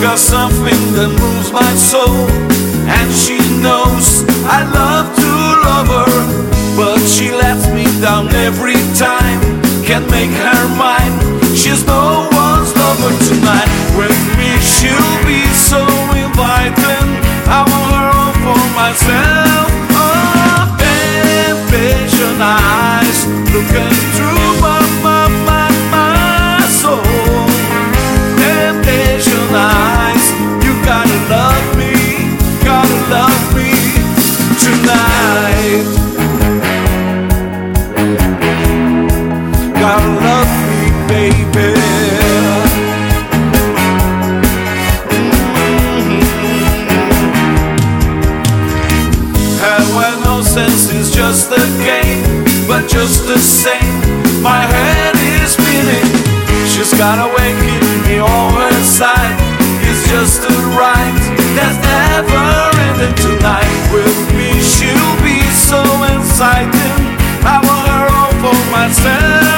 got something that moves my soul, and she knows I love to love her, but she lets me down every time. Can't make her mine. She's no one's lover tonight. With me, she'll be so inviting. I want her all for myself. Oh, eyes looking just a game, but just the same, my head is spinning. She's got a way keeping me on her side. It's just the right that's never ending tonight. With me, she'll be so exciting. I want her all for myself.